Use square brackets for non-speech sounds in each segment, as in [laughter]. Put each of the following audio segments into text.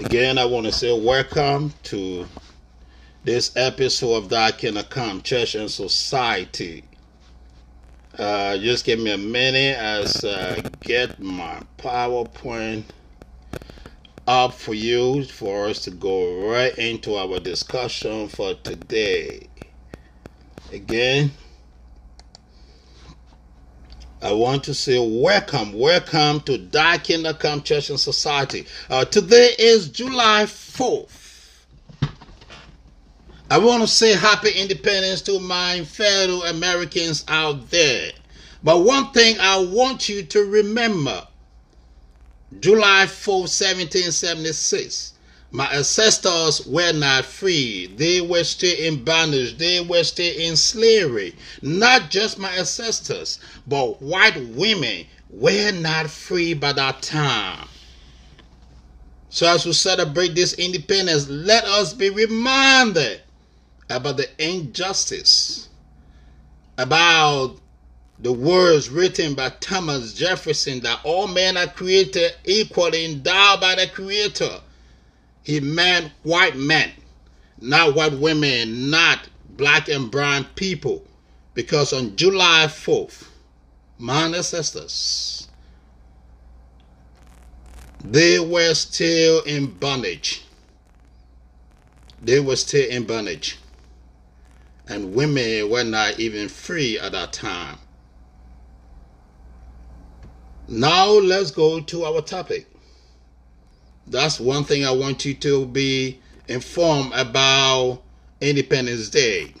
Again, I want to say welcome to this episode of Thy Kingdom Come Church and Society. Uh, just give me a minute as I get my PowerPoint up for you for us to go right into our discussion for today. Again, I want to say welcome, welcome to Thy Kingdom Come Church and Society. Uh, today is July 4th. I want to say happy independence to my fellow Americans out there. But one thing I want you to remember July 4th, 1776 my ancestors were not free. They were still in bondage. They were still in slavery. Not just my ancestors, but white women were not free by that time. So, as we celebrate this independence, let us be reminded about the injustice, about the words written by Thomas Jefferson that all men are created equally endowed by the Creator he meant white men, not white women, not black and brown people. Because on July 4th, my ancestors, they were still in bondage. They were still in bondage. And women were not even free at that time. Now let's go to our topic. That's one thing I want you to be informed about Independence Day.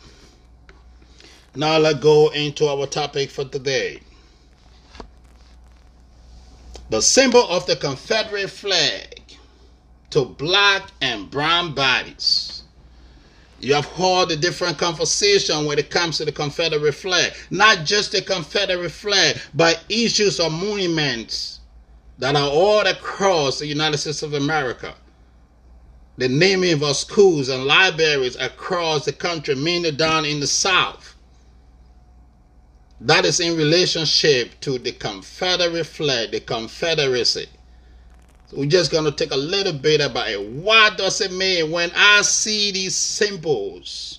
Now let's go into our topic for today. The symbol of the Confederate flag to black and brown bodies. You have heard the different conversation when it comes to the Confederate flag. Not just the Confederate flag, but issues or monuments that are all across the United States of America. The naming of schools and libraries across the country, mainly down in the South. That is in relationship to the Confederate flag, the Confederacy. So we're just going to take a little bit about it. What does it mean when I see these symbols?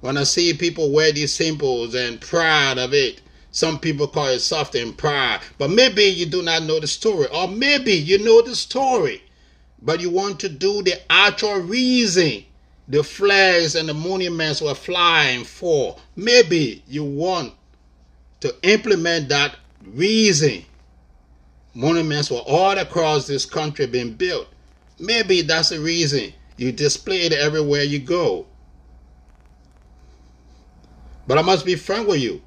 When I see people wear these symbols and proud of it, some people call it soft and pride. But maybe you do not know the story. Or maybe you know the story. But you want to do the actual reason the flags and the monuments were flying for. Maybe you want to implement that reason. Monuments were all across this country being built. Maybe that's the reason you display it everywhere you go. But I must be frank with you.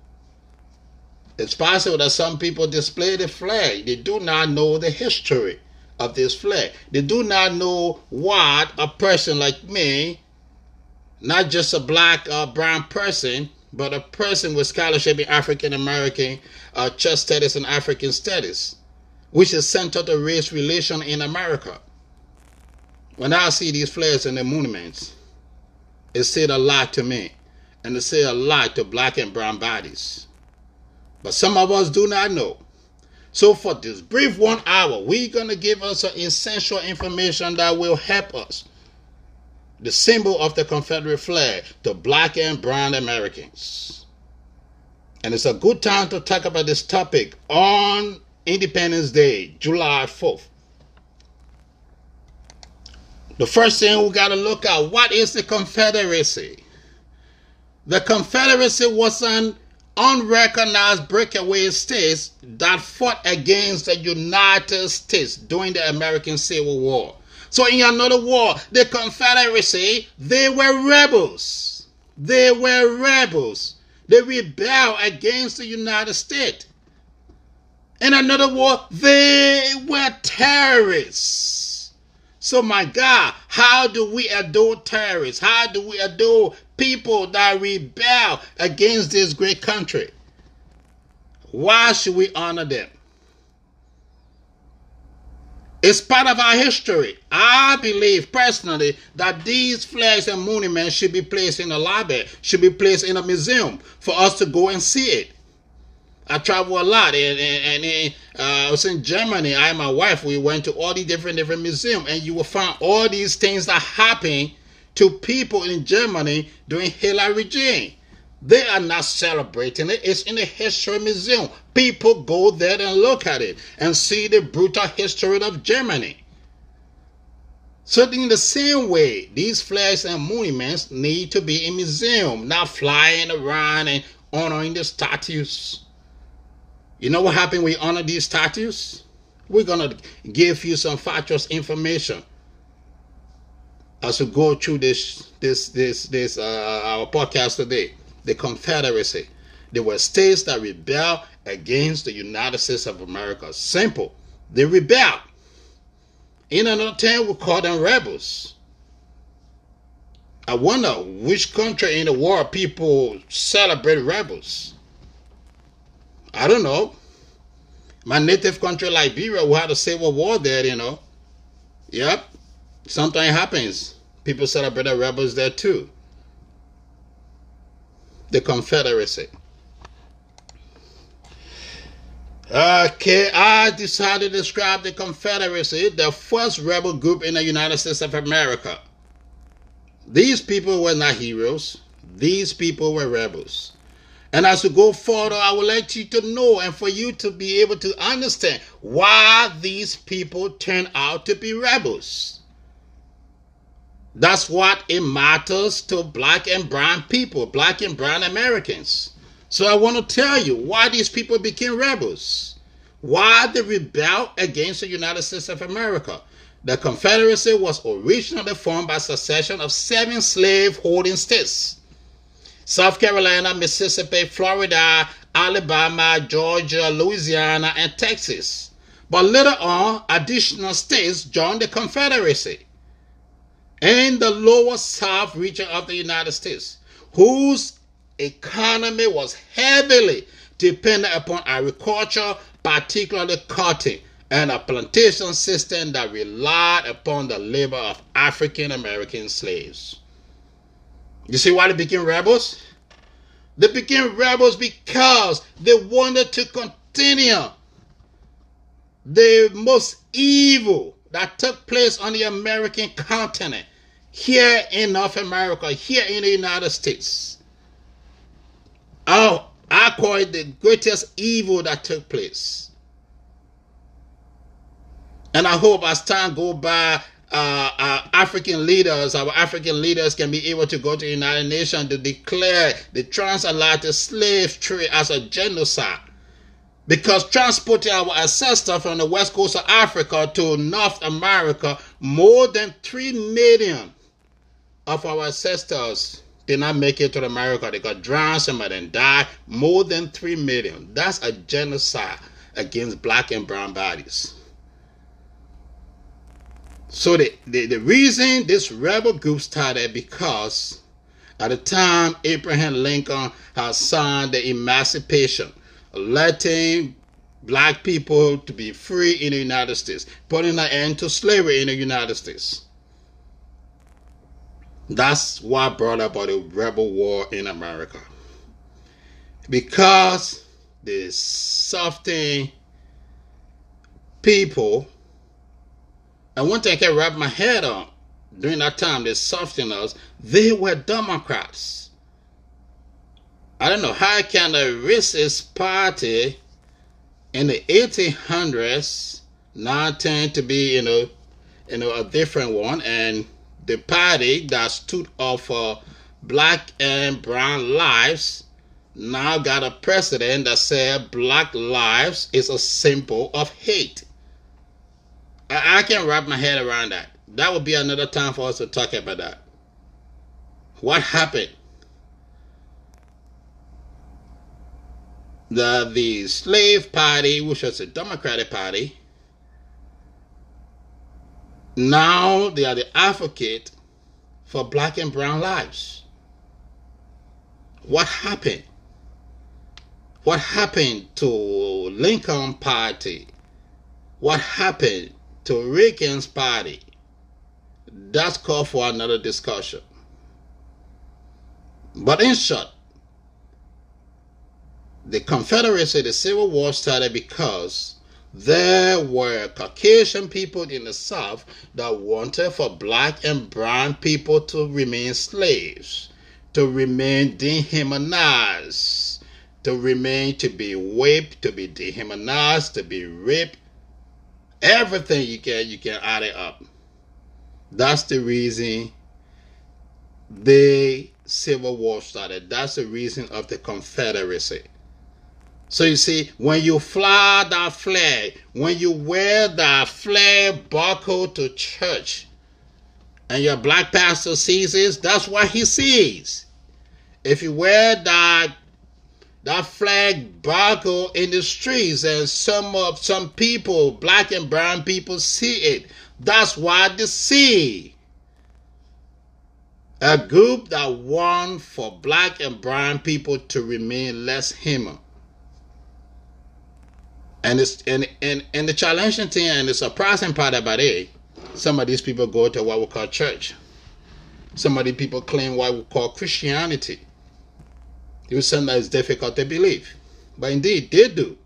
It's possible that some people display the flag. They do not know the history of this flag. They do not know what a person like me, not just a black or brown person, but a person with scholarship in African American uh, church studies and African studies, which is centered to race relation in America. When I see these flags and the monuments, it said a lot to me, and it said a lot to black and brown bodies but some of us do not know. So for this brief one hour, we're going to give us some essential information that will help us. The symbol of the Confederate flag to black and brown Americans. And it's a good time to talk about this topic on Independence Day, July 4th. The first thing we got to look at what is the Confederacy? The Confederacy was an unrecognized breakaway states that fought against the United States during the American Civil War. So in another war, the Confederacy, they were rebels. They were rebels. They rebelled against the United States. In another war, they were terrorists. So my God, how do we adore terrorists? How do we adore people that rebel against this great country. Why should we honor them? It's part of our history. I believe personally that these flags and monuments should be placed in a library, should be placed in a museum for us to go and see it. I travel a lot, and, and, and uh, I was in Germany. I and my wife we went to all the different different museums, and you will find all these things that happen to people in Germany during Hitler regime. They are not celebrating it. It's in the history museum. People go there and look at it and see the brutal history of Germany. So in the same way, these flags and monuments need to be in museum, not flying around and honoring the statues. You know what happened when we honor these statues? We're gonna give you some factual information as we go through this this this this uh, our podcast today. The Confederacy. They were states that rebelled against the United States of America. Simple. They rebelled. In another term, we call them rebels. I wonder which country in the world people celebrate rebels. I don't know. My native country, Liberia, we had a civil war there, you know. Yep. Something happens. People celebrate the rebels there too. The Confederacy. Okay, I decided to describe the Confederacy, the first rebel group in the United States of America. These people were not heroes, these people were rebels. And as we go further, I would like you to know and for you to be able to understand why these people turn out to be rebels. That's what it matters to black and brown people, black and brown Americans. So I want to tell you why these people became rebels. Why they rebelled against the United States of America. The Confederacy was originally formed by secession of seven slave holding states. South Carolina, Mississippi, Florida, Alabama, Georgia, Louisiana, and Texas. But later on, additional states joined the Confederacy. In the lower south region of the United States, whose economy was heavily dependent upon agriculture, particularly cotton, and a plantation system that relied upon the labor of African American slaves. You see why they became rebels? They became rebels because they wanted to continue the most evil that took place on the American continent, here in North America, here in the United States. Oh, I call it the greatest evil that took place. And I hope as time go by, uh, our African leaders, our African leaders can be able to go to the United Nations to declare the transatlantic slave trade as a genocide. Because transporting our ancestors from the west coast of Africa to North America, more than 3 million of our ancestors did not make it to America. They got drowned, some of them died. More than 3 million. That's a genocide against black and brown bodies. So the, the, the reason this rebel group started because at the time Abraham Lincoln had signed the Emancipation, letting black people to be free in the United States, putting an end to slavery in the United States. That's what brought about the rebel war in America. Because the softening people, and one thing I can wrap my head on during that time, the softeners, they were Democrats. I don't know how can a racist party in the 1800s now tend to be, you know, you know, a different one and the party that stood up for black and brown lives now got a president that said black lives is a symbol of hate. I, I can wrap my head around that. That would be another time for us to talk about that. What happened? The the slave party, which was a Democratic party, now they are the advocate for black and brown lives. What happened? What happened to Lincoln Party? What happened to Reagan's party? That's called for another discussion. But in short, the Confederacy, the Civil War started because there were Caucasian people in the South that wanted for black and brown people to remain slaves, to remain dehumanized, to remain to be whipped, to be dehumanized, to be raped. Everything you can, you can add it up. That's the reason the Civil War started. That's the reason of the Confederacy. So you see, when you fly that flag, when you wear that flag buckle to church, and your black pastor sees it, that's what he sees. If you wear that that flag buckle in the streets and some of some people, black and brown people, see it, that's what they see. A group that want for black and brown people to remain less human. And it's and, and and the challenging thing and the surprising part about it, some of these people go to what we call church. Some of the people claim what we call Christianity. It was something that is difficult to believe. But indeed, they do.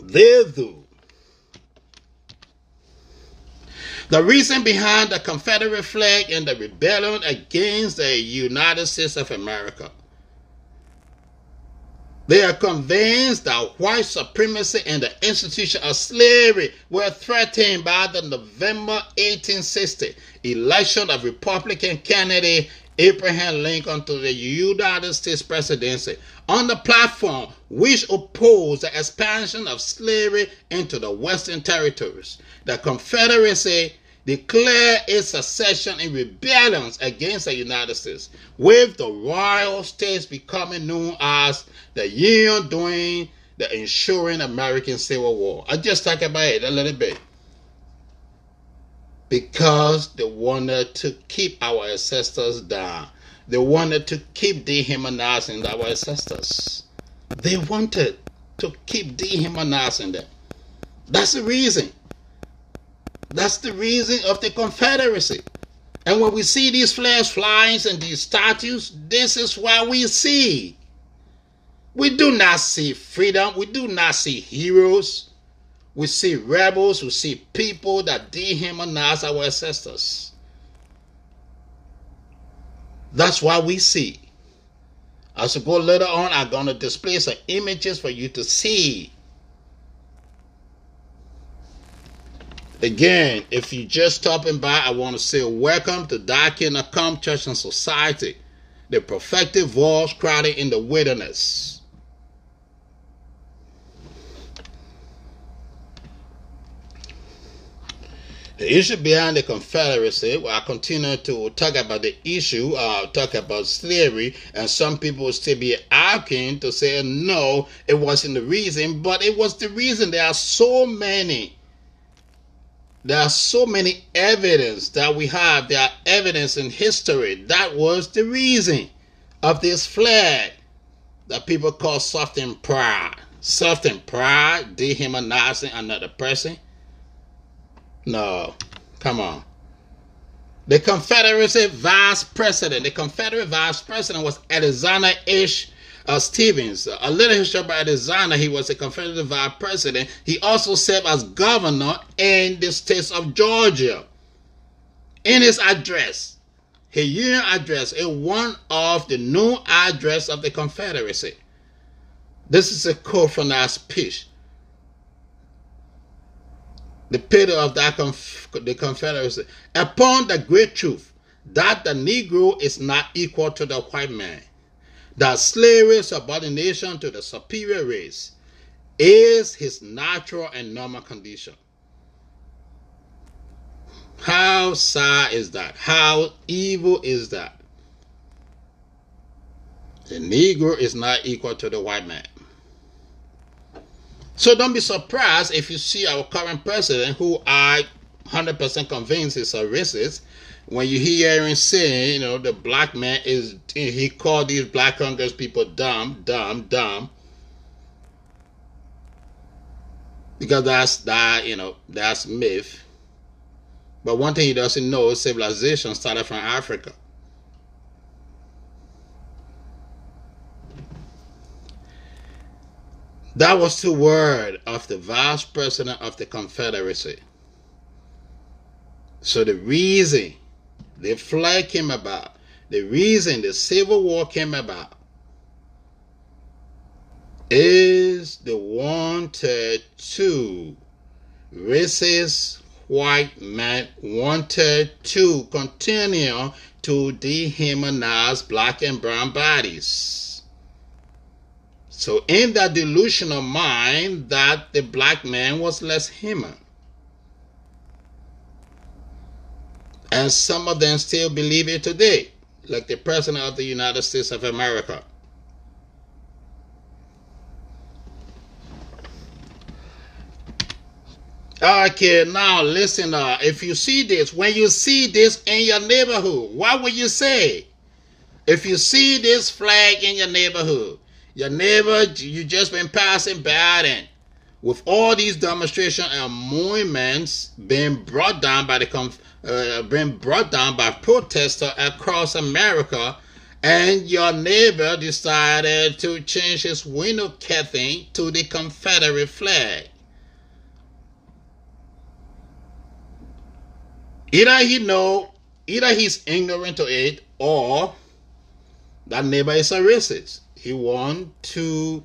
They do. The reason behind the Confederate flag and the rebellion against the United States of America they are convinced that white supremacy and the institution of slavery were threatened by the November 1860 election of Republican candidate Abraham Lincoln to the United States presidency on the platform which opposed the expansion of slavery into the Western territories. The Confederacy declared its secession in rebellion against the United States, with the royal states becoming known as the Union during the ensuing American Civil War. I just talk about it a little bit. Because they wanted to keep our ancestors down. They wanted to keep dehumanizing our ancestors. They wanted to keep dehumanizing them. That's the reason. That's the reason of the Confederacy. And when we see these flags flying and these statues, this is what we see. We do not see freedom. We do not see heroes. We see rebels. We see people that dehumanize our ancestors. That's what we see. As we go later on, I'm going to display some images for you to see Again, if you're just stopping by, I want to say welcome to Thy Kingdom Come Church and Society, the perfected voice crowded in the wilderness. The issue behind the Confederacy, well, I continue to talk about the issue, uh, talk about slavery, and some people still be arguing to say, no, it wasn't the reason, but it was the reason. There are so many there are so many evidence that we have. There are evidence in history. That was the reason of this flag that people call and pride. And pride, dehumanizing another person. No, come on. The Confederacy vice president, the Confederate vice president was Alexander H uh, Stephens. A little history about Alexander. He was a Confederate vice president. He also served as governor in the state of Georgia. In his address, his union address is one of the known address of the Confederacy. This is a quote from that speech. The pillar of that conf- the Confederacy. Upon the great truth that the Negro is not equal to the white man that slavery subordination to the superior race is his natural and normal condition. How sad is that? How evil is that? The Negro is not equal to the white man. So don't be surprised if you see our current president, who I 100% convinced is a racist, when you hear him saying, you know, the black man is, he called these black Congress people dumb, dumb, dumb. Because that's that, you know, that's myth. But one thing he doesn't know civilization started from Africa. That was the word of the vice president of the Confederacy. So the reason the flag came about, the reason the Civil War came about, is the wanted to racist white men wanted to continue to dehumanize black and brown bodies. So, in that delusion of mind, that the black man was less human. And some of them still believe it today, like the President of the United States of America. Okay, now listen. Uh, if you see this, when you see this in your neighborhood, what will you say? If you see this flag in your neighborhood, your neighbor you just been passing by and with all these demonstrations and movements being brought down by the uh, being brought down by protesters across America, and your neighbor decided to change his window curtain to the Confederate flag. Either he know, either he's ignorant to it, or that neighbor is a racist. He want to,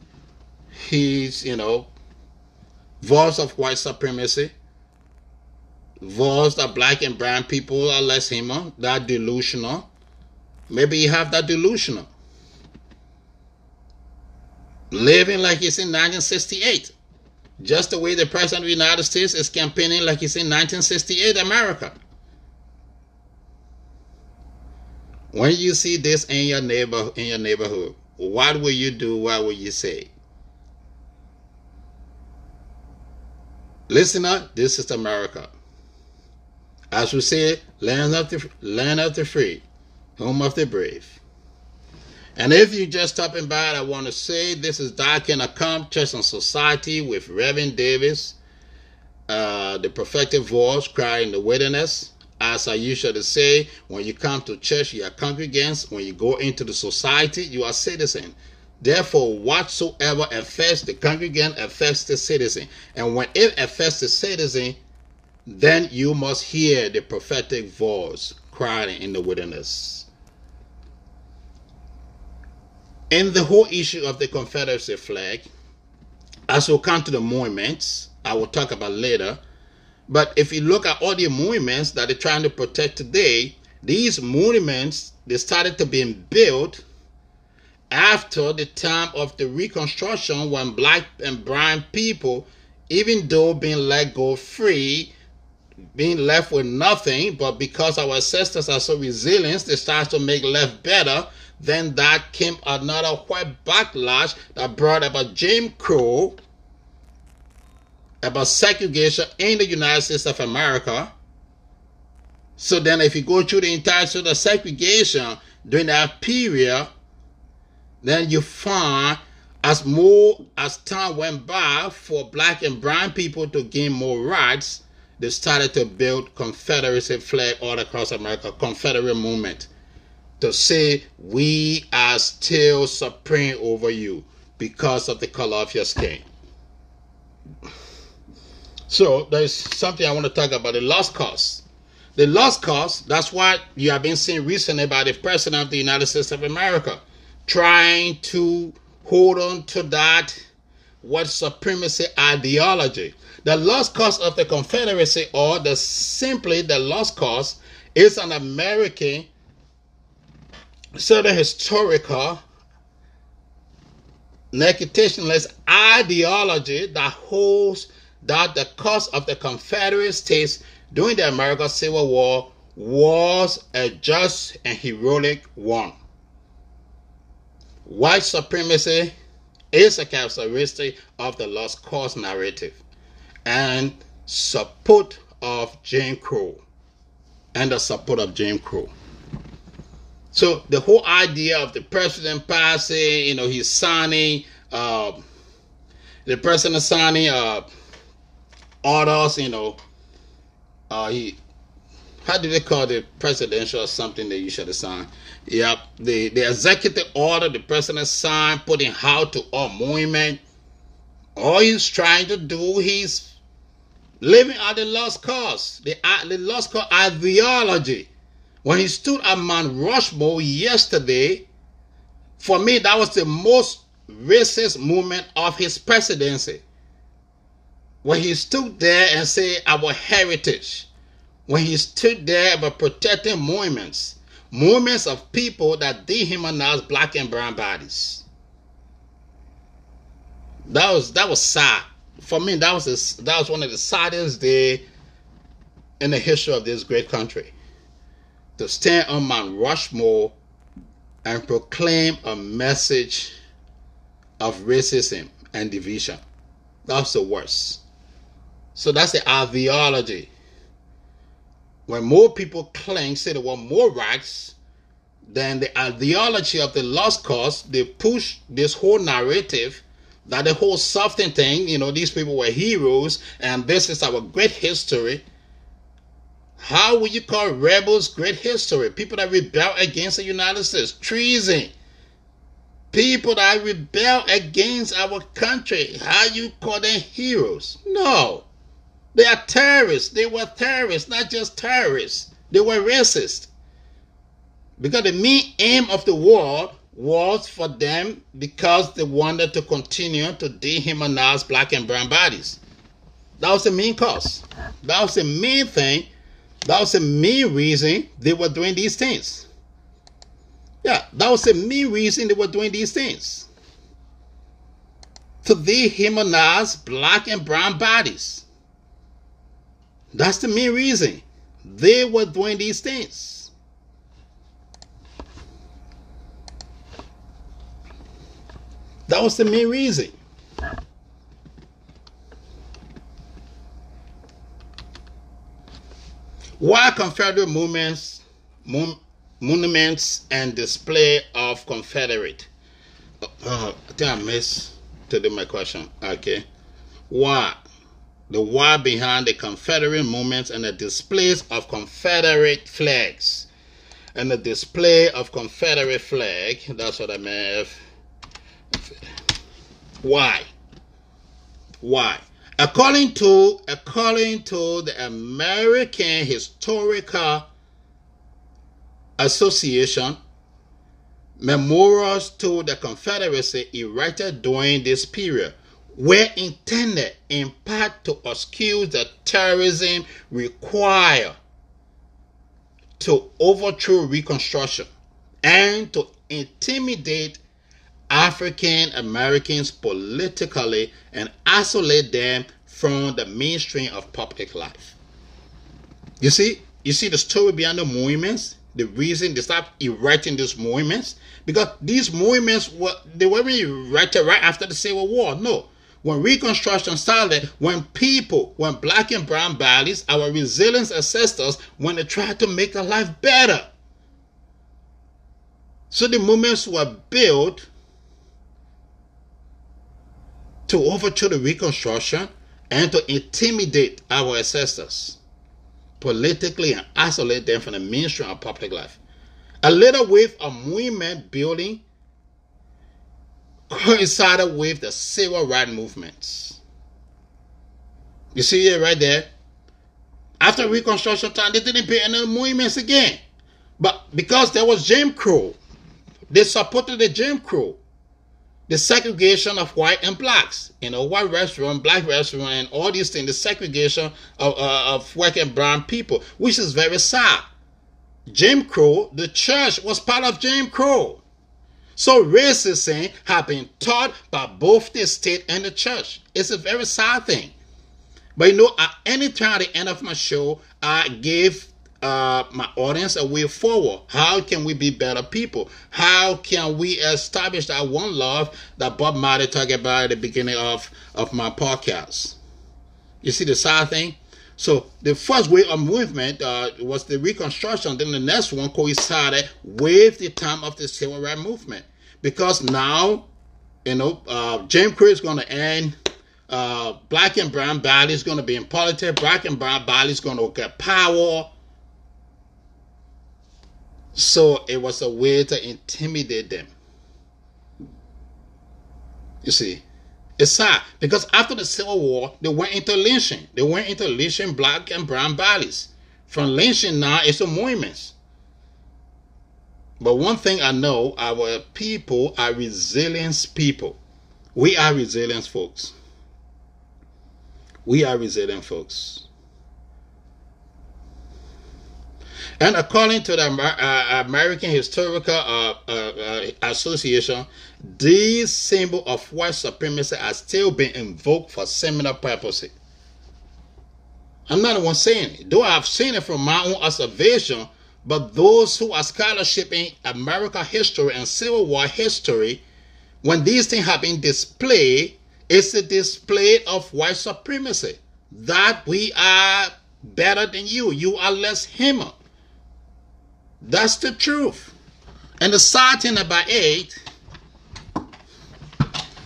he's you know, voice of white supremacy, voice that black and brown people are less human, that delusional. Maybe you have that delusional. Living like it's in 1968. Just the way the President of the United States is campaigning like it's in 1968 America. When you see this in your neighbor in your neighborhood, what will you do? What will you say? Listener, this is America. As we say, land of the land of the free, home of the brave. And if you're just stopping by, I want to say this is Thy Kingdom Come Church and Society with Reverend Davis, uh, the prophetic voice crying in the wilderness. As I usually say, when you come to church, you are congregants. When you go into the society, you are citizen. Therefore, whatsoever affects the congregant affects the citizen. And when it affects the citizen, then you must hear the prophetic voice crying in the wilderness. In the whole issue of the Confederacy flag, as we'll come to the monuments, I will talk about later, but if you look at all the monuments that they're trying to protect today, these monuments they started to be built after the time of the Reconstruction when black and brown people, even though being let go free, being left with nothing, but because our ancestors are so resilient, they started to make life better. Then that came another white backlash that brought about Jim Crow about segregation in the United States of America. So then, if you go through the entire sort of segregation during that period, then you find as more as time went by for black and brown people to gain more rights, they started to build Confederacy flag all across America, Confederate movement, to say we are still supreme over you because of the color of your skin. So there's something I want to talk about the lost cause. The lost cause, that's what you have been seeing recently by the President of the United States of America trying to hold on to that what supremacy ideology. The lost cause of the Confederacy, or the simply the lost cause, is an American sort of historical negitationalist ideology that holds that the cause of the Confederate States during the American Civil War was a just and heroic one. White supremacy is a characteristic of the lost cause narrative and support of Jim Crow and the support of Jim Crow. So the whole idea of the president passing, you know, he's signing, uh, the president signing uh, orders, you know, uh, he, how do they call the presidential something that you should have signed? Yep, the, the executive order the president signed putting how to all movement all he's trying to do, he's living out the lost cause, the, the lost cause ideology. When he stood at Mount Rushmore yesterday, for me, that was the most racist moment of his presidency. When he stood there and said, Our heritage, when he stood there about protecting monuments, monuments of people that dehumanize black and brown bodies. That was that was sad for me. That was a, that was one of the saddest day in the history of this great country. To stand on Mount Rushmore and proclaim a message of racism and division. That's the worst. So that's the ideology. When more people claim, say they want more rights, then the ideology of the lost cause, they push this whole narrative that the whole something thing, you know, these people were heroes and this is our great history. How would you call rebels great history? People that rebel against the United States, treason. People that rebel against our country, how you call them heroes? No. They are terrorists. They were terrorists, not just terrorists. They were racist. Because the main aim of the war was for them because they wanted to continue to dehumanize black and brown bodies. That was the main cause. That was the main thing. That was the main reason they were doing these things. Yeah, that was the main reason they were doing these things. To dehumanize black and brown bodies. That's the main reason they were doing these things. That was the main reason. Why Confederate movements, mon- monuments, and display of Confederate? Uh, I think I missed to do my question. Okay. Why? The why behind the Confederate movements and the displays of Confederate flags. And the display of Confederate flag. That's what I meant why? Why? According to according to the American Historical Association, memorials to the Confederacy erected during this period were intended in part to excuse the terrorism required to overthrow Reconstruction and to intimidate African Americans politically and isolate them from the mainstream of public life. You see, you see the story behind the movements, the reason they start erecting these movements, because these movements were they weren't erected right after the Civil War. No. When Reconstruction started, when people, when black and brown bodies, our resilient ancestors, when they tried to make their life better. So the movements were built to overthrow the Reconstruction and to intimidate our ancestors politically and isolate them from the mainstream of public life. A little wave of movement building [clears throat] coincided with the civil rights movements. You see it right there? After Reconstruction time, they didn't pay any movements again. But because there was Jim Crow, they supported the Jim Crow the segregation of white and blacks. You know, white restaurant, black restaurant, and all these things, the segregation of, uh, of white and brown people, which is very sad. Jim Crow, the church was part of Jim Crow. So racism have been taught by both the state and the church. It's a very sad thing. But you know, at any time at the end of my show, I give uh, my audience a way forward. How can we be better people? How can we establish that one love that Bob Marley talked about at the beginning of, of my podcast? You see the sad thing? So the first wave of movement uh, was the Reconstruction. Then the next one coincided with the time of the Civil Rights Movement. Because now, you know, uh, Jim Crow is going to end. Uh, black and brown body is going to be in politics. Black and brown body is going to get power so it was a way to intimidate them. You see, It's sad because after the Civil War, they went into lynching. They went into lynching black and brown bodies. From lynching now, it's a movement. But one thing I know, our people are resilient people. We are resilient folks. We are resilient folks. And according to the uh, American Historical uh, uh, uh, Association, these symbols of white supremacy are still being invoked for similar purposes. I'm not the one saying it, though I've seen it from my own observation. But those who are scholarship in American history and Civil War history, when these things have been displayed, it's a display of white supremacy. That we are better than you. You are less human. That's the truth. And the sad thing about it,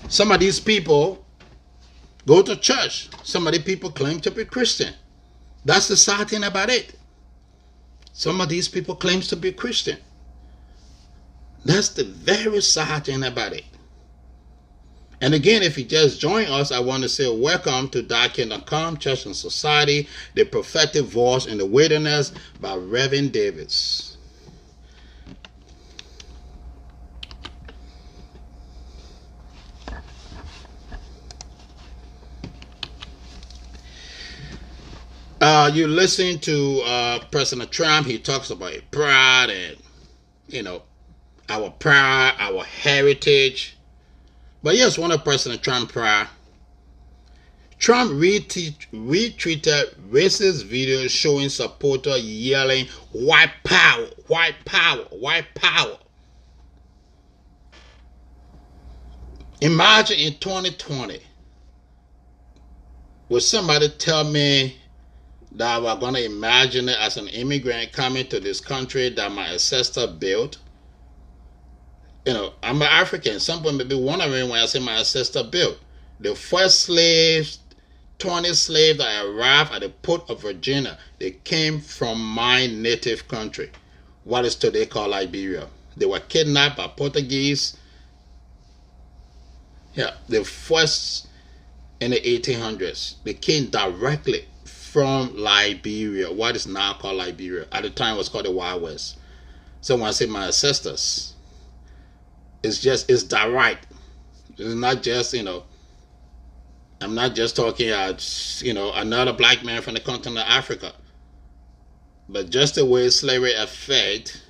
some of these people go to church. Some of the people claim to be Christian. That's the sad thing about it. Some of these people claims to be Christian. That's the very sad thing about it. And again, if you just join us, I want to say welcome to Thy Kingdom Come Church and Society, the prophetic voice in the wilderness by Reverend Davis. Uh, you listen to uh, President Trump, he talks about pride and, you know, our pride, our heritage. But here's one of President Trump's pride. Trump retweeted racist videos showing supporters yelling, white power, white power, white power. Imagine in 2020, would somebody tell me that we're going to imagine it as an immigrant coming to this country that my ancestor built. You know, I'm an African. Some people may be wondering when I say my ancestor built. The first slaves, 20 slaves that arrived at the port of Virginia, they came from my native country, what is today called Liberia. They were kidnapped by Portuguese. Yeah, the first in the 1800s. They came directly from Liberia, what is now called Liberia. At the time, was called the Wild West. So when I say my ancestors, it's just it's direct. It's not just you know. I'm not just talking about you know another black man from the continent of Africa, but just the way slavery affect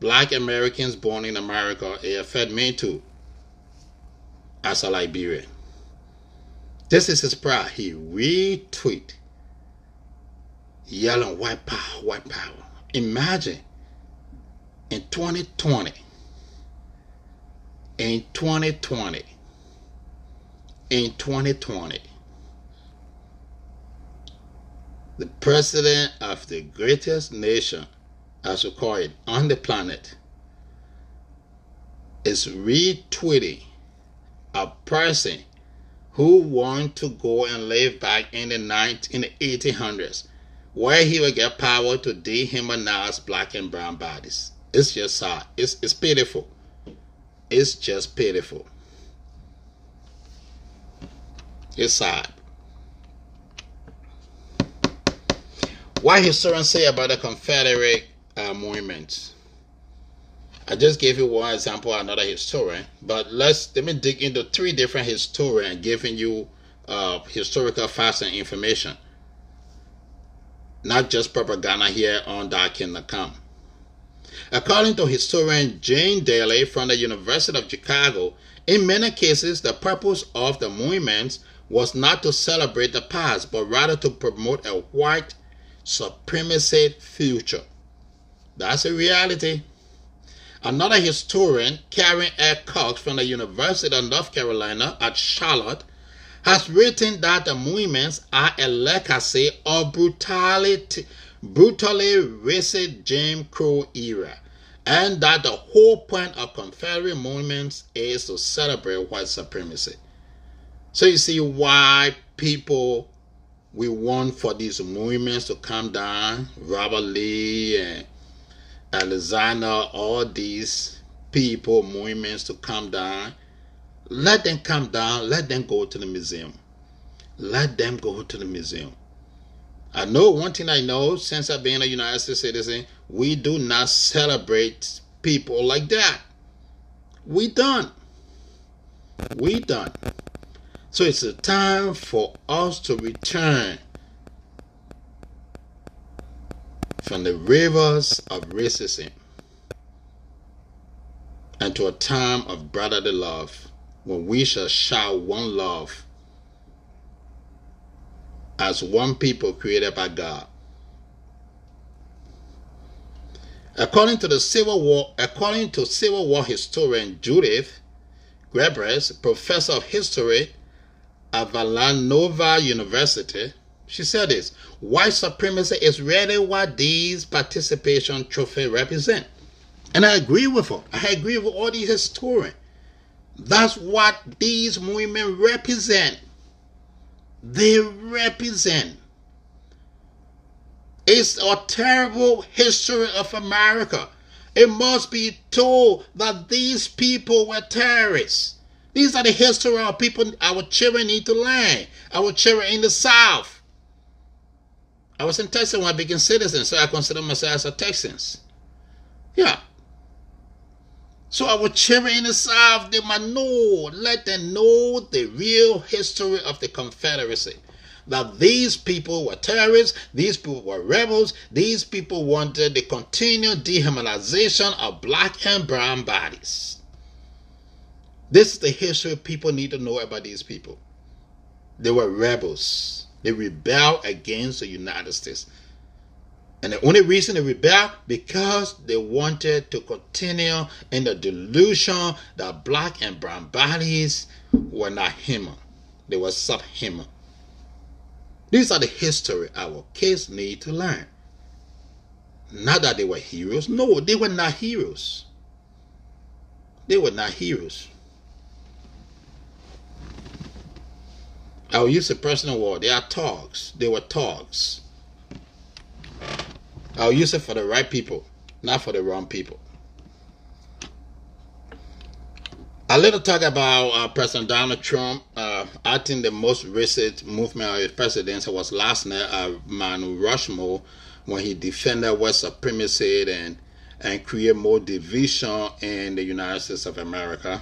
black Americans born in America, it affect me too. As a Liberian. This is his pride. He retweet yelling white power, white power. Imagine in 2020, in 2020, in 2020, the president of the greatest nation, as we call it, on the planet, is retweeting a person who want to go and live back in the 19, in the 1800s where he will get power to dehumanize black and brown bodies. It's just sad. It's, it's pitiful. It's just pitiful. It's sad. What historians say about the Confederate uh, movement? I just gave you one example, another historian, but let's let me dig into three different historians giving you uh, historical facts and information not just propaganda here on Come. According to historian Jane Dailey from the University of Chicago, in many cases, the purpose of the movements was not to celebrate the past, but rather to promote a white supremacy future. That's a reality. Another historian, Karen L. Cox from the University of North Carolina at Charlotte, has written that the movements are a legacy of brutality, brutally racist Jim Crow era, and that the whole point of Confederate movements is to celebrate white supremacy. So you see why people we want for these movements to come down, Robert Lee and Alexander, all these people, movements to come down Let them come down. Let them go to the museum. Let them go to the museum. I know one thing I know since I've been a United States citizen, we do not celebrate people like that. We done. We done. So it's a time for us to return from the rivers of racism and to a time of brotherly love when we shall shout one love as one people created by God. According to the Civil War, according to Civil War historian Judith Grabrez, professor of history at Villanova University, she said this white supremacy is really what these participation trophies represent. And I agree with her. I agree with all these historians. That's what these women represent. They represent. It's a terrible history of America. It must be told that these people were terrorists. These are the history of people our children need to learn. Our children in the South. I was in Texas when I became citizen, so I consider myself as a Texan. Yeah. So our children South, they might know, let them know the real history of the Confederacy. That these people were terrorists, these people were rebels, these people wanted the continued dehumanization of black and brown bodies. This is the history people need to know about these people. They were rebels. They rebelled against the United States. And the only reason they rebelled because they wanted to continue in the delusion that black and brown bodies were not human. They were subhuman. These are the history our kids need to learn. Not that they were heroes. No, they were not heroes. They were not heroes. I will use a personal word. They are togs. They were togs. I'll use it for the right people, not for the wrong people. A little talk about uh, President Donald Trump. Uh, I think the most recent movement of his presidency was last night uh, Mount Rushmore when he defended white supremacy and and create more division in the United States of America.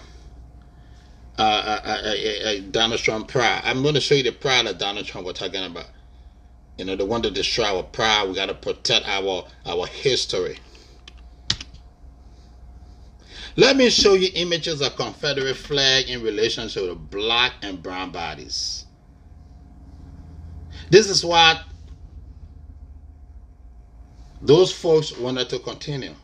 Uh, uh, uh, Donald Trump pride. I'm going to show you the pride that Donald Trump was talking about. You know, they want to destroy our pride. We got to protect our our history. Let me show you images of Confederate flag in relation to the black and brown bodies. This is what those folks wanted to continue.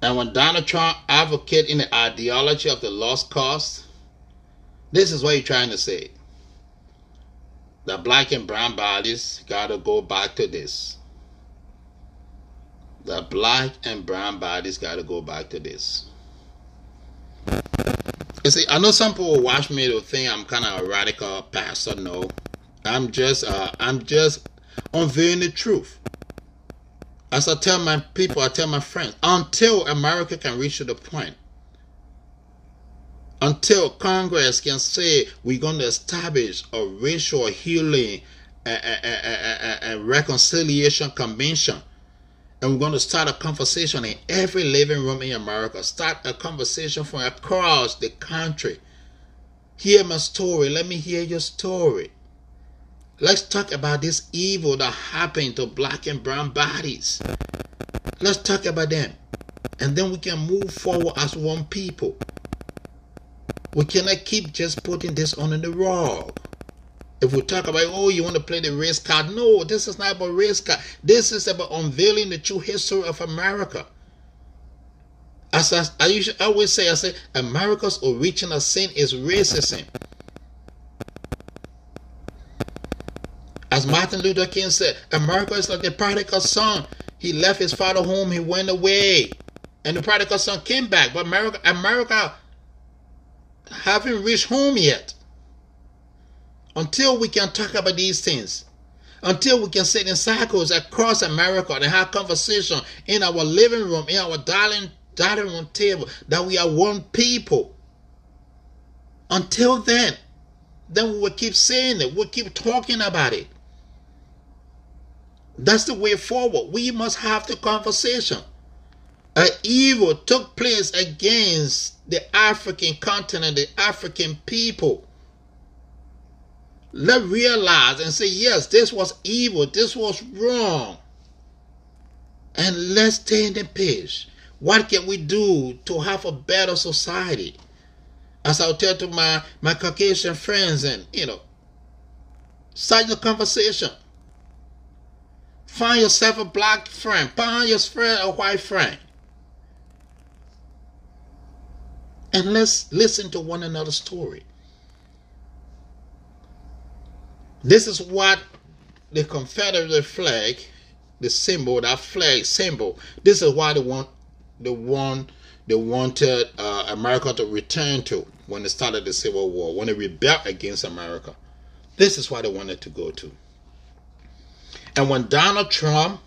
And when Donald Trump advocated in the ideology of the lost cause, this is what he's trying to say the black and brown bodies got to go back to this. The black and brown bodies got to go back to this. You see, I know some people watch me to think I'm kind of a radical pastor. No, I'm just, uh, I'm just unveiling the truth. As I tell my people, I tell my friends, until America can reach to the point until Congress can say we're going to establish a racial healing and reconciliation convention. And we're going to start a conversation in every living room in America. Start a conversation from across the country. Hear my story. Let me hear your story. Let's talk about this evil that happened to black and brown bodies. Let's talk about them. And then we can move forward as one people. We cannot keep just putting this on in the rug. If we talk about, oh, you want to play the race card, no, this is not about race card. This is about unveiling the true history of America. As I, I usually always say, I say, America's original sin is racism. As Martin Luther King said, America is like the prodigal son. He left his father home, he went away. And the prodigal son came back. But America, America haven't reached home yet. Until we can talk about these things, until we can sit in circles across America and have conversation in our living room, in our dining, dining room table, that we are one people. Until then, then we will keep saying it. We'll keep talking about it. That's the way forward. We must have the conversation. An evil took place against the African continent, the African people. Let's realize and say, yes, this was evil, this was wrong. And let's stay in the page. What can we do to have a better society? As I'll tell to my, my Caucasian friends, and you know, start the conversation. Find yourself a black friend, find your friend a white friend. And let's listen to one another's story. This is what the Confederate flag, the symbol, that flag symbol, this is why they want the one they wanted uh, America to return to when they started the Civil War, when they rebelled against America. This is why they wanted to go to. And when Donald Trump,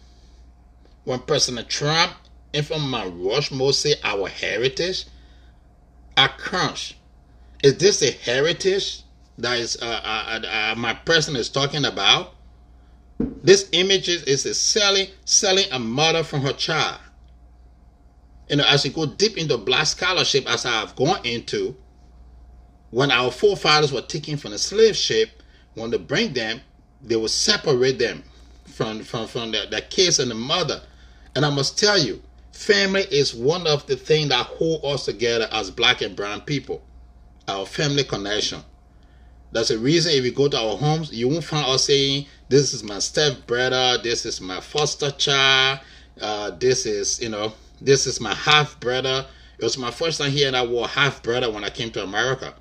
when President Trump and from Mount Rushmore say our heritage, I crunch. Is this a heritage that is uh, uh, uh, uh, my person is talking about? This image is, is a selling selling a mother from her child. You know, as you go deep into black scholarship, as I have gone into, when our forefathers were taken from the slave ship, when they bring them, they will separate them from from from the, the kids and the mother. And I must tell you, family is one of the things that hold us together as black and brown people. Our family connection. That's the reason if you go to our homes, you won't find us saying, This is my step brother, this is my foster child, uh, this is, you know, this is my half brother. It was my first time hearing that word half brother when I came to America.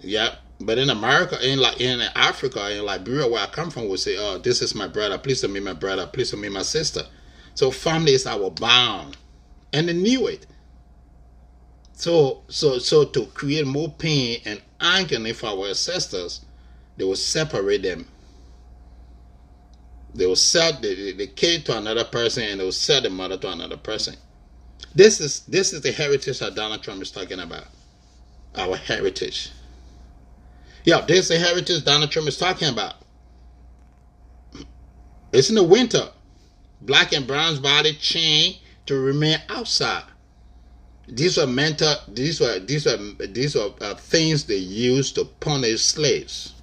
Yeah. But in America, in like in Africa, in Liberia, where I come from, we say, "Oh, this is my brother. Please don't meet my brother. Please don't meet my sister." So family is our bond, and they knew it. So, so, so to create more pain and agony for our ancestors, they will separate them. They will sell the, the kid to another person, and they will sell the mother to another person. This is this is the heritage that Donald Trump is talking about. Our heritage. Yeah, there's the heritage Donald Trump is talking about. It's in the winter. Black and brown's body chained to remain outside. These are mental. These were these are these are uh, things they used to punish slaves.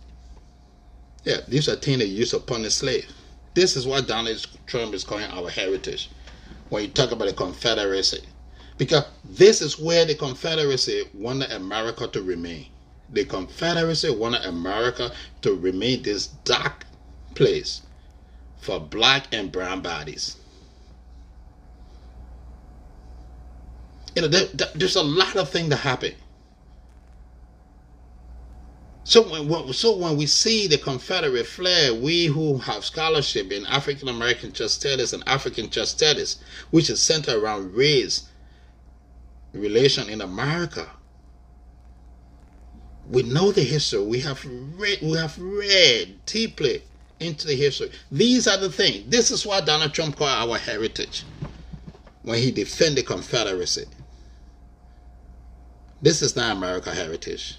Yeah, these are things they used to punish slaves. This is what Donald Trump is calling our heritage when you talk about the Confederacy, because this is where the Confederacy wanted America to remain the Confederacy wanted America to remain this dark place for black and brown bodies. You know, there, there's a lot of things that happen. So when, so when we see the Confederate flag, we who have scholarship in African American Church and African Church which is centered around race relation in America, we know the history. We have read, we have read deeply into the history. These are the things. This is what Donald Trump called our heritage when he defended Confederacy. This is not America heritage.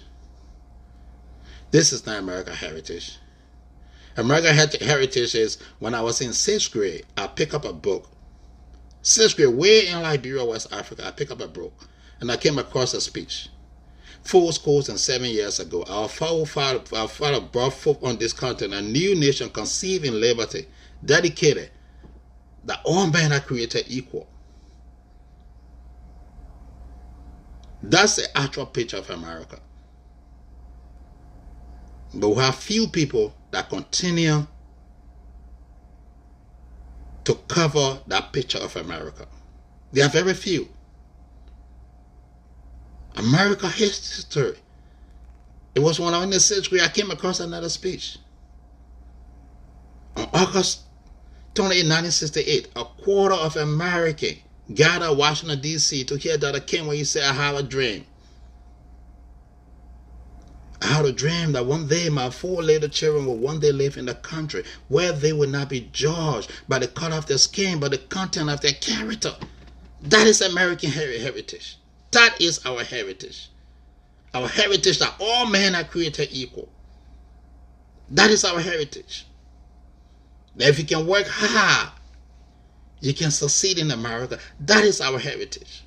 This is not America heritage. America heritage is when I was in sixth grade, I pick up a book. Sixth grade, way in Liberia, West Africa, I pick up a book and I came across a speech four scores and seven years ago, our forefather, our father brought forth on this continent a new nation conceived in liberty, dedicated that all men are created equal. That's the actual picture of America. But we have few people that continue to cover that picture of America. There are very few. America history. It was when I was in the sixth grade I came across another speech. On August 28, 1968, a quarter of Americans gathered Washington, D.C. to hear Dr. King when he said, I have a dream. I had a dream that one day my four little children will one day live in a country where they will not be judged by the color of their skin, but the content of their character. That is American heritage. That is our heritage. Our heritage that all men are created equal. That is our heritage. That if you can work hard, you can succeed in America. That is our heritage.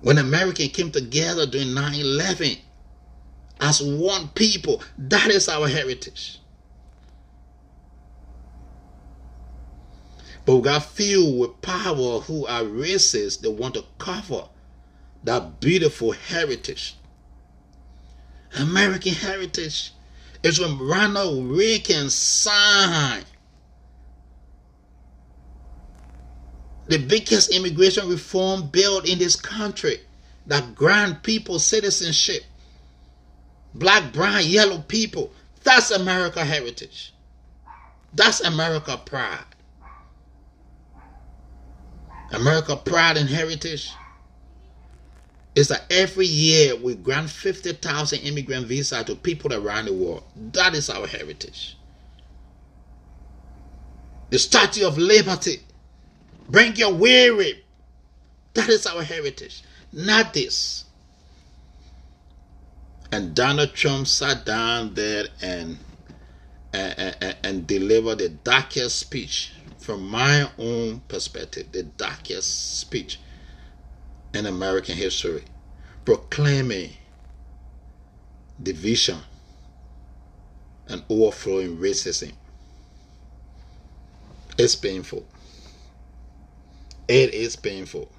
When Americans came together during 9 11 as one people, that is our heritage. But we got few with power who are racist. They want to cover that beautiful heritage. American heritage is when Ronald Reagan signed the biggest immigration reform bill in this country that grant people citizenship. Black, brown, yellow people. That's America heritage. That's America pride. America pride and heritage is that every year we grant 50,000 immigrant visa to people around the world. That is our heritage. The Statue of Liberty. Bring your weary. That is our heritage. Not this. And Donald Trump sat down there and and, and, and delivered the darkest speech from my own perspective, the darkest speech in American history, proclaiming division and overflowing racism. It's painful. It is painful.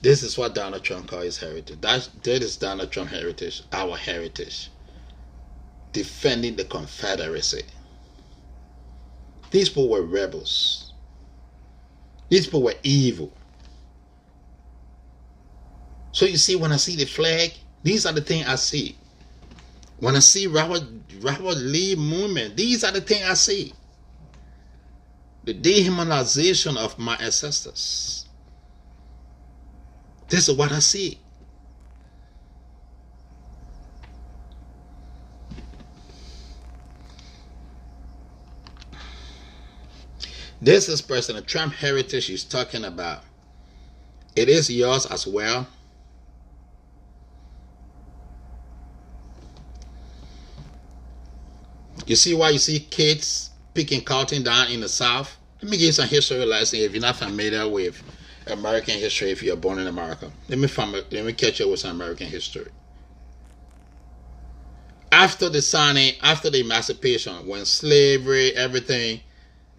This is what Donald Trump calls his heritage. That, that is Donald Trump heritage, our heritage. Defending the Confederacy. These people were rebels. These people were evil. So you see, when I see the flag, these are the things I see. When I see Robert Robert Lee movement, these are the things I see. The dehumanization of my ancestors. This is what I see. This is President Trump heritage he's talking about. It is yours as well. You see why you see kids picking cotton down in the South? Let me give you some history lesson if you're not familiar with American history if you're born in America. Let me let me catch you with some American history. After the signing, after the emancipation, when slavery, everything,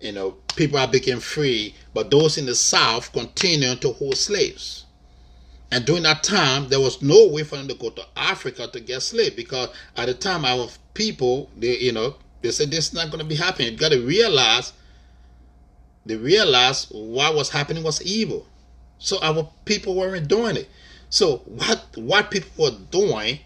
you know, people are became free, but those in the South continue to hold slaves. And during that time, there was no way for them to go to Africa to get slaves because at the time our people, they you know, they said this is not going to be happening. You got to realize, they realized what was happening was evil. So our people weren't doing it. So what what people were doing,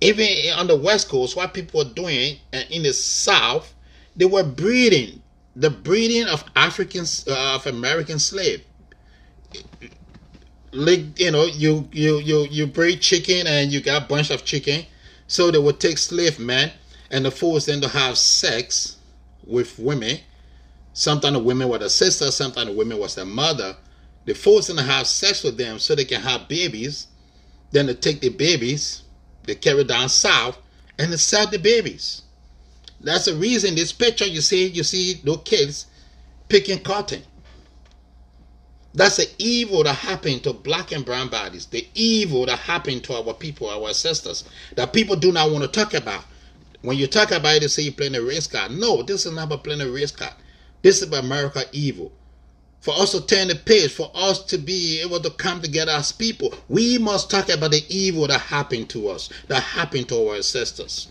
even on the West Coast, what people were doing, and in the South, they were breeding the breeding of Africans uh, of American slave. Like you know, you you you you breed chicken and you got a bunch of chicken, so they would take slave men and the force them to have sex with women. Sometimes the women were the sister, sometimes the women was their mother. They force them to have sex with them so they can have babies. Then they take the babies, they carry down south, and they sell the babies. That's the reason this picture you see, you see those kids picking cotton. That's the evil that happened to black and brown bodies, the evil that happened to our people, our ancestors, that people do not want to talk about. When you talk about it, they say you're playing a race card. No, this is not about playing a race card. This is about America evil. For us to turn the page, for us to be able to come together as people, we must talk about the evil that happened to us, that happened to our ancestors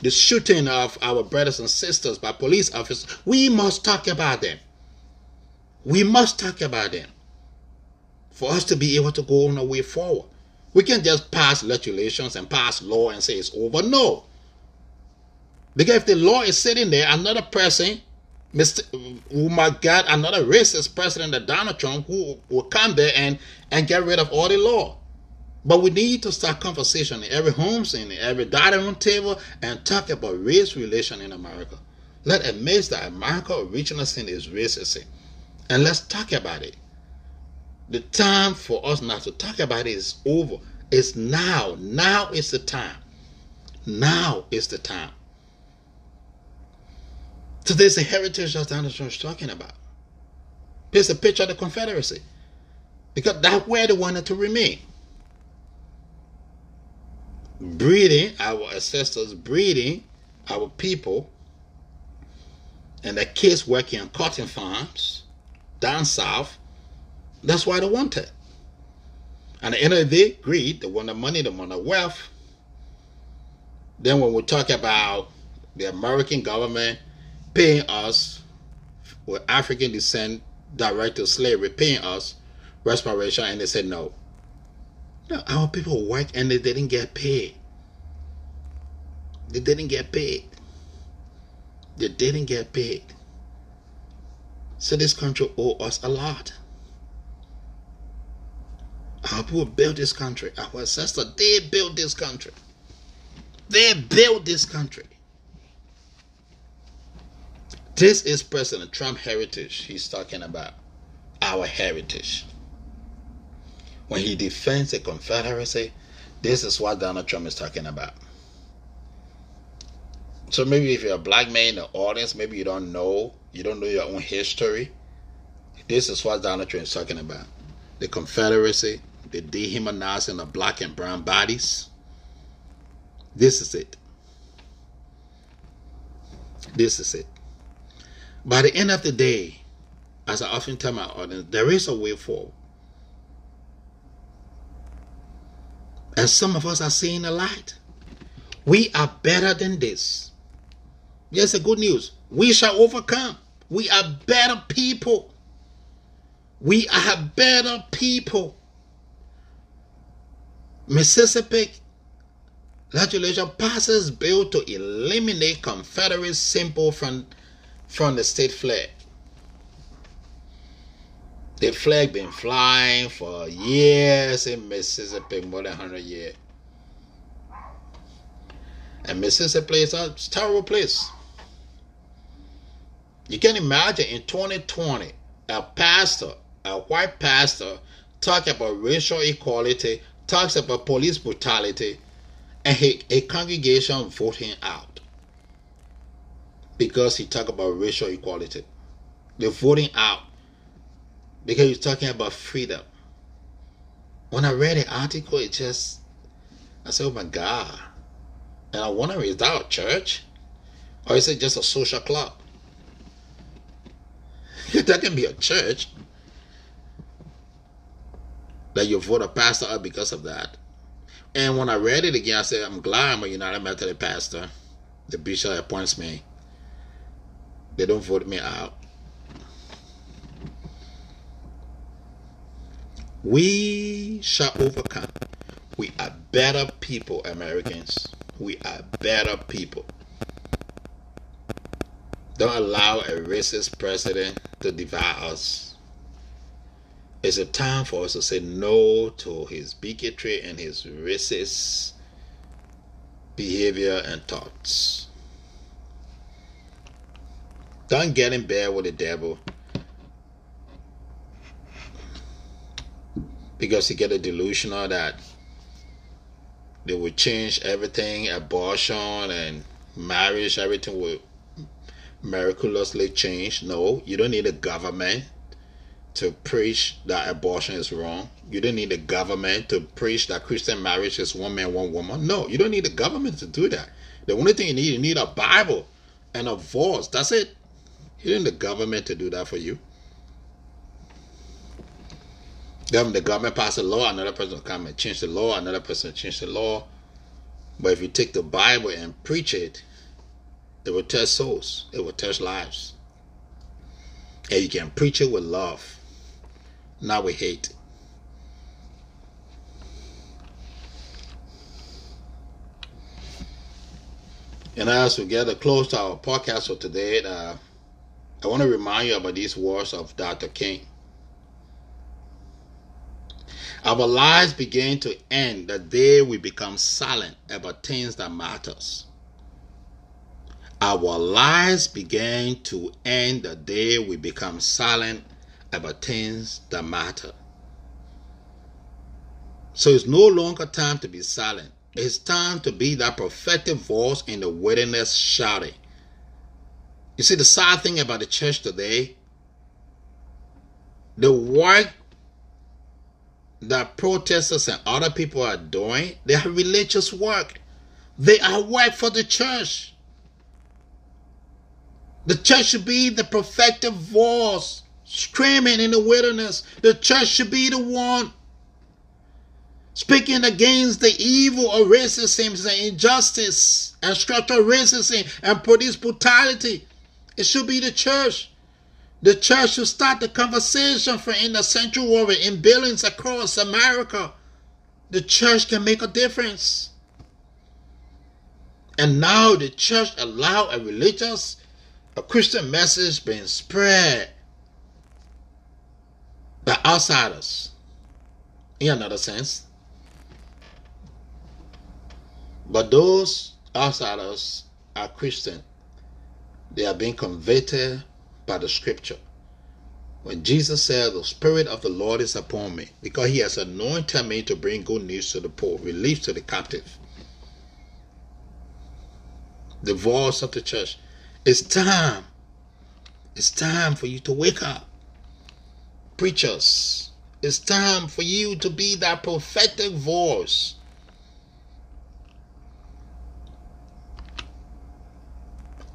the shooting of our brothers and sisters by police officers, we must talk about them. We must talk about them for us to be able to go on our way forward. We can't just pass legislations and pass law and say it's over. No. Because if the law is sitting there, another person, Mr. Oh my God, another racist president, Donald Trump, who will come there and, and get rid of all the law. But we need to start conversation in every home in every dining room table, and talk about race relation in America. Let admit that America original sin is racism. And let's talk about it. The time for us not to talk about it is over. It's now. Now is the time. Now is the time. So there's a heritage that Donald Trump is talking about. There's a picture of the Confederacy. Because that's where they wanted to remain. Breeding, our ancestors breeding our people and the kids working on cotton farms down south. That's why they want it. And at the end of the day, greed, they want the money, they want the wealth. Then when we talk about the American government paying us with African descent direct to slavery, paying us respiration, and they said no. No, our people work and they didn't get paid. They didn't get paid. They didn't get paid. So this country owe us a lot. Our people built this country. Our ancestors, they built this country. They built this country. This is President Trump heritage he's talking about. Our heritage. When he defends the Confederacy, this is what Donald Trump is talking about. So maybe if you're a black man in the audience, maybe you don't know, you don't know your own history. This is what Donald Trump is talking about. The Confederacy, the dehumanizing of black and brown bodies. This is it. This is it. By the end of the day, as I often tell my audience, there is a way forward. And some of us are seeing the light. We are better than this. Yes, the good news. We shall overcome. We are better people. We are better people. Mississippi legislation passes bill to eliminate Confederate symbol from, from the state flag. The flag been flying for years in Mississippi, more than 100 years. And Mississippi is a terrible place. You can imagine in 2020, a pastor, a white pastor, talk about racial equality, talks about police brutality, and a, a congregation him out because he talk about racial equality. They're voting out because he's talking about freedom. When I read the article, it just I said, "Oh my God!" And I wonder, is that a church, or is it just a social club? [laughs] that can be a church that you vote a pastor out because of that. And when I read it again, I said, I'm glad I'm a United Methodist pastor. The bishop appoints me. They don't vote me out. We shall overcome. We are better people, Americans. We are better people. Don't allow a racist president to divide us. It's a time for us to say no to his bigotry and his racist behavior and thoughts. Don't get in bed with the devil because he get a delusional that they will change everything, abortion and marriage, everything will miraculously change. No, you don't need a government to preach that abortion is wrong. You don't need a government to preach that Christian marriage is one man, one woman. No, you don't need a government to do that. The only thing you need, you need a Bible and a voice. That's it. You don't need the government to do that for you. Then the government pass a law, another person will come and change the law, another person will change the law. But if you take the Bible and preach it, it will touch souls. It will touch lives. And you can preach it with love, not with hate. And as we get close to our podcast for today, uh, I want to remind you about these words of Dr. King. Our lives begin to end the day we become silent about things that matters. Our lives begin to end the day we become silent about things that matter. So it's no longer time to be silent. It's time to be that prophetic voice in the wilderness shouting. You see, the sad thing about the church today, the work that protesters and other people are doing, they are religious work. They are work for the church. The church should be the prophetic voice screaming in the wilderness. The church should be the one speaking against the evil of racism and injustice and structural racism and police brutality. It should be the church. The church should start the conversation for in the sanctuary in buildings across America. The church can make a difference. And now the church allow a religious, a Christian message being spread by outsiders. In another sense. But those outsiders are Christian. They are being converted by the scripture. When Jesus said, The Spirit of the Lord is upon me, because He has anointed me to bring good news to the poor, relief to the captive. The voice of the church. It's time. It's time for you to wake up. Preachers, it's time for you to be that prophetic voice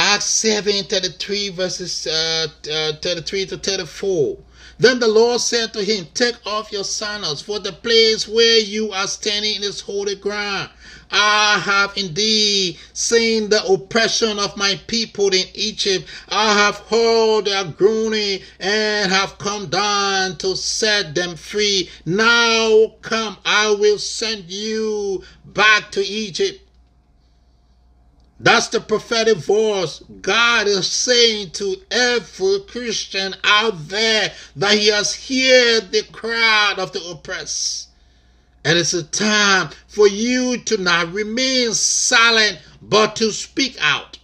Acts 7 33 verses uh, uh, 33 to 34. Then the Lord said to him, Take off your sandals, for the place where you are standing is holy ground. I have indeed seen the oppression of my people in Egypt. I have heard their groaning and have come down to set them free. Now come, I will send you back to Egypt. That's the prophetic voice God is saying to every Christian out there that He has heard the cry of the oppressed. And it's a time for you to not remain silent, but to speak out.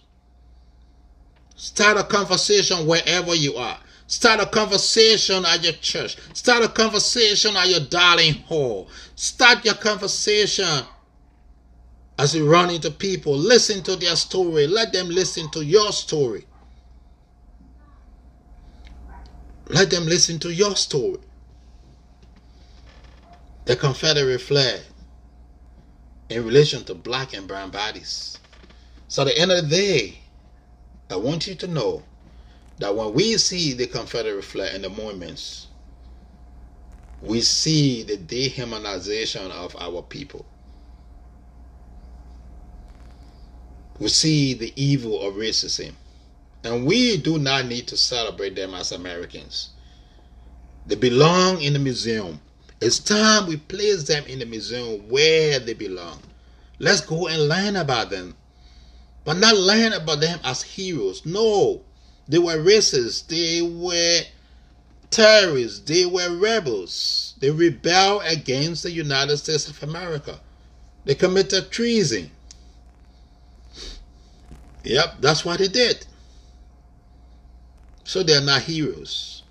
Start a conversation wherever you are. Start a conversation at your church. Start a conversation at your dining hall. Start your conversation as you run into people, listen to their story. Let them listen to your story. Let them listen to your story. The Confederate flag in relation to black and brown bodies. So, at the end of the day, I want you to know that when we see the Confederate flag in the monuments, we see the dehumanization of our people. We see the evil of racism. And we do not need to celebrate them as Americans. They belong in the museum. It's time we place them in the museum where they belong. Let's go and learn about them. But not learn about them as heroes. No. They were racist. They were terrorists. They were rebels. They rebelled against the United States of America. They committed treason. Yep, that's what he did. So they are not heroes.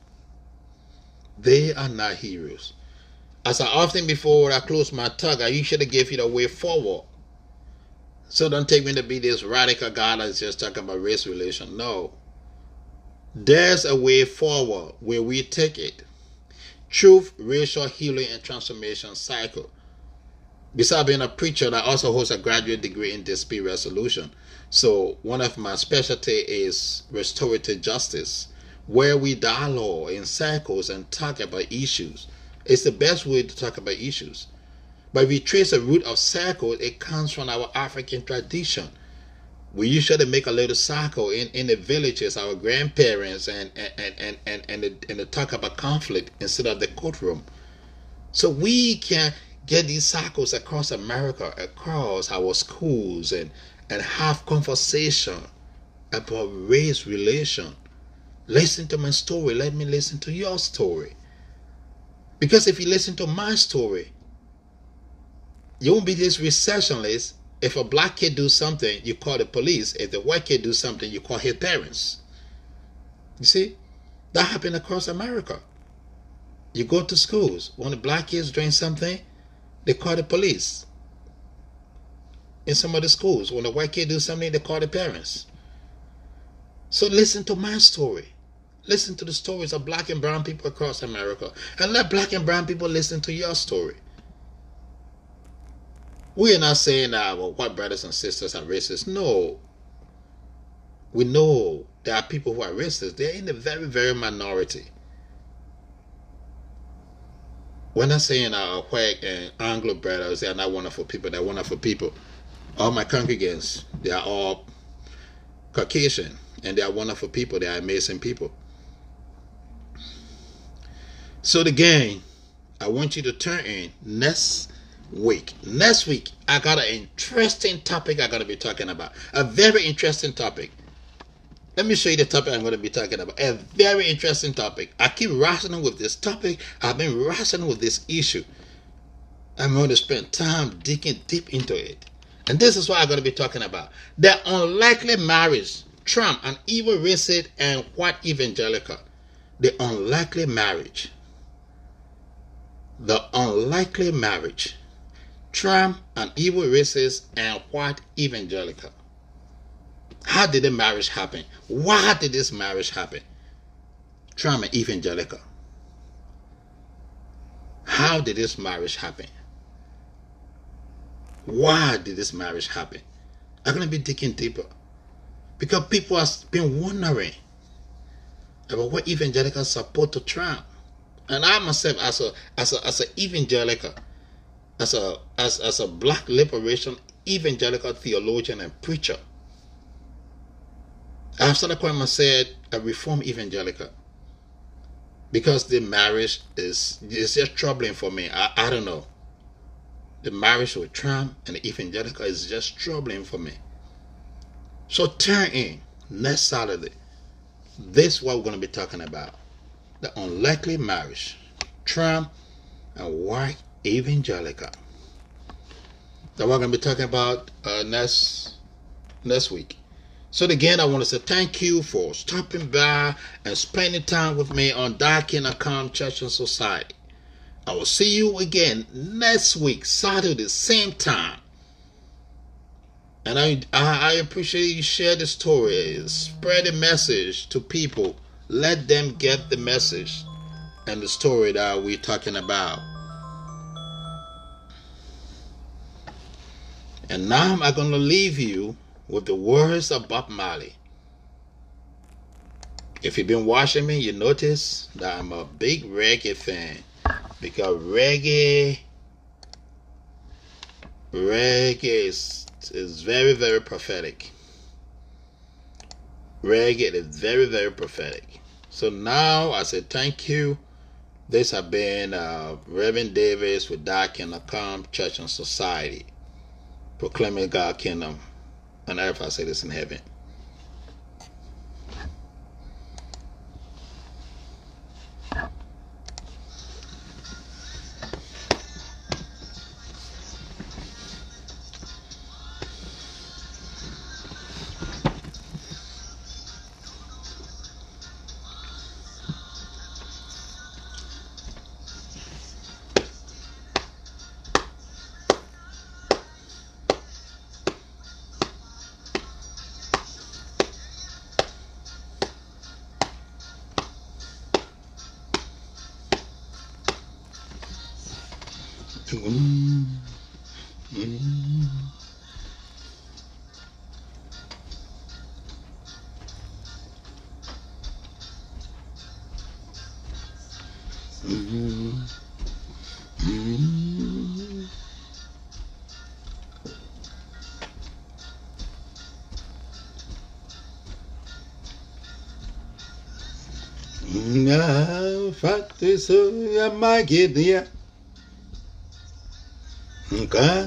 They are not heroes. As I often before I close my talk, I usually give you the way forward. So don't take me to be this radical guy that's just talking about race relation. No. There's a way forward where we take it. Truth, racial healing, and transformation cycle. Besides being a preacher, I also hold a graduate degree in dispute resolution. So one of my specialty is restorative justice, where we dialogue in circles and talk about issues. It's the best way to talk about issues. But if we trace the root of circle, it comes from our African tradition. We usually make a little circle in, in the villages, our grandparents, and and and and and, and, and talk about conflict instead of the courtroom. So we can get these circles across America, across our schools and and have conversation about race relation. Listen to my story. Let me listen to your story. Because if you listen to my story, you won't be this recessionist. If a black kid do something, you call the police. If the white kid do something, you call his parents. You see, that happened across America. You go to schools. When the black kids doing something, they call the police. In some of the schools, when a white kid do something, they call the parents. So listen to my story. Listen to the stories of black and brown people across America. And let black and brown people listen to your story. We are not saying that white brothers and sisters are racist. No. We know there are people who are racist. They're in the very, very minority. We're not saying our white and Anglo brothers they are not wonderful people. They're wonderful people. All my congregants, they are all Caucasian and they are wonderful people. They are amazing people. So again, I want you to turn in next week. Next week, I got an interesting topic I'm going to be talking about. A very interesting topic. Let me show you the topic I'm going to be talking about. A very interesting topic. I keep wrestling with this topic. I've been wrestling with this issue. I'm going to spend time digging deep into it. And this is what I'm going to be talking about. The unlikely marriage, Trump, an evil racist and white evangelical. The unlikely marriage. The unlikely marriage. Trump, an evil racist and white evangelical. How did the marriage happen? Why did this marriage happen? Trump and evangelical. How did this marriage happen? Why did this marriage happen? I'm going to be digging deeper. Because people have been wondering about what evangelicals support to Trump. And I myself, as a as a as an evangelical, as a as as a black liberation evangelical theologian and preacher, I've started calling myself a reform evangelical because the marriage is is just troubling for me. I, I don't know. The marriage with Trump and the evangelical is just troubling for me. So turn in next Saturday. This is what we're going to be talking about. The unlikely marriage. Trump and white evangelical. That we're going to be talking about uh, next next week. So again, I want to say thank you for stopping by and spending time with me on Dark Calm Church and Society. I will see you again next week, Saturday, same time. And I, I appreciate you share the story, spread the message to people. Let them get the message and the story that we're talking about. And now I'm going to leave you with the words of Bob Marley. If you've been watching me, you notice that I'm a big reggae fan because reggae, reggae is, is very, very prophetic. Reggae is very, very prophetic. So now I say thank you. This has been uh, Reverend Davis with Thy Kingdom Come Church and Society, proclaiming God Kingdom on earth, I say this in heaven. amaghị dị ya nke a